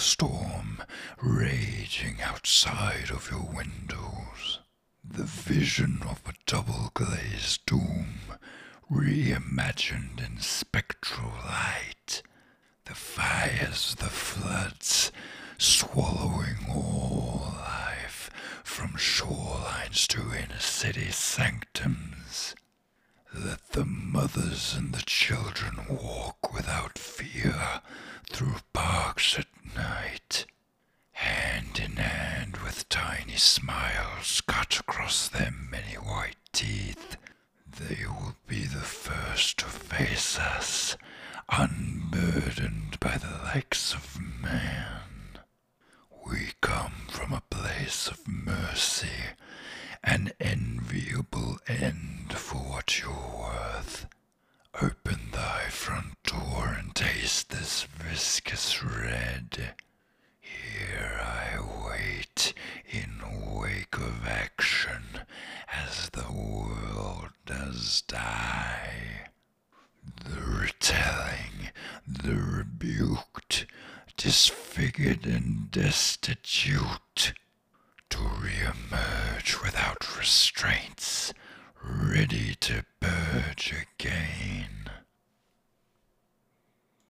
storm raging outside of your windows. The vision of a double glazed doom reimagined in spectral light. The fires, the floods, swallowing all life from shorelines to inner city sanctums. Let the mothers and the children walk without fear through parks at smiles cut across their many white teeth. They will be the first to face us, unburdened by the likes of man. We come from a place of mercy, an enviable end for what you're worth. Open thy front door and taste this viscous red. Die. The retelling, the rebuked, disfigured and destitute, to re-emerge without restraints, ready to.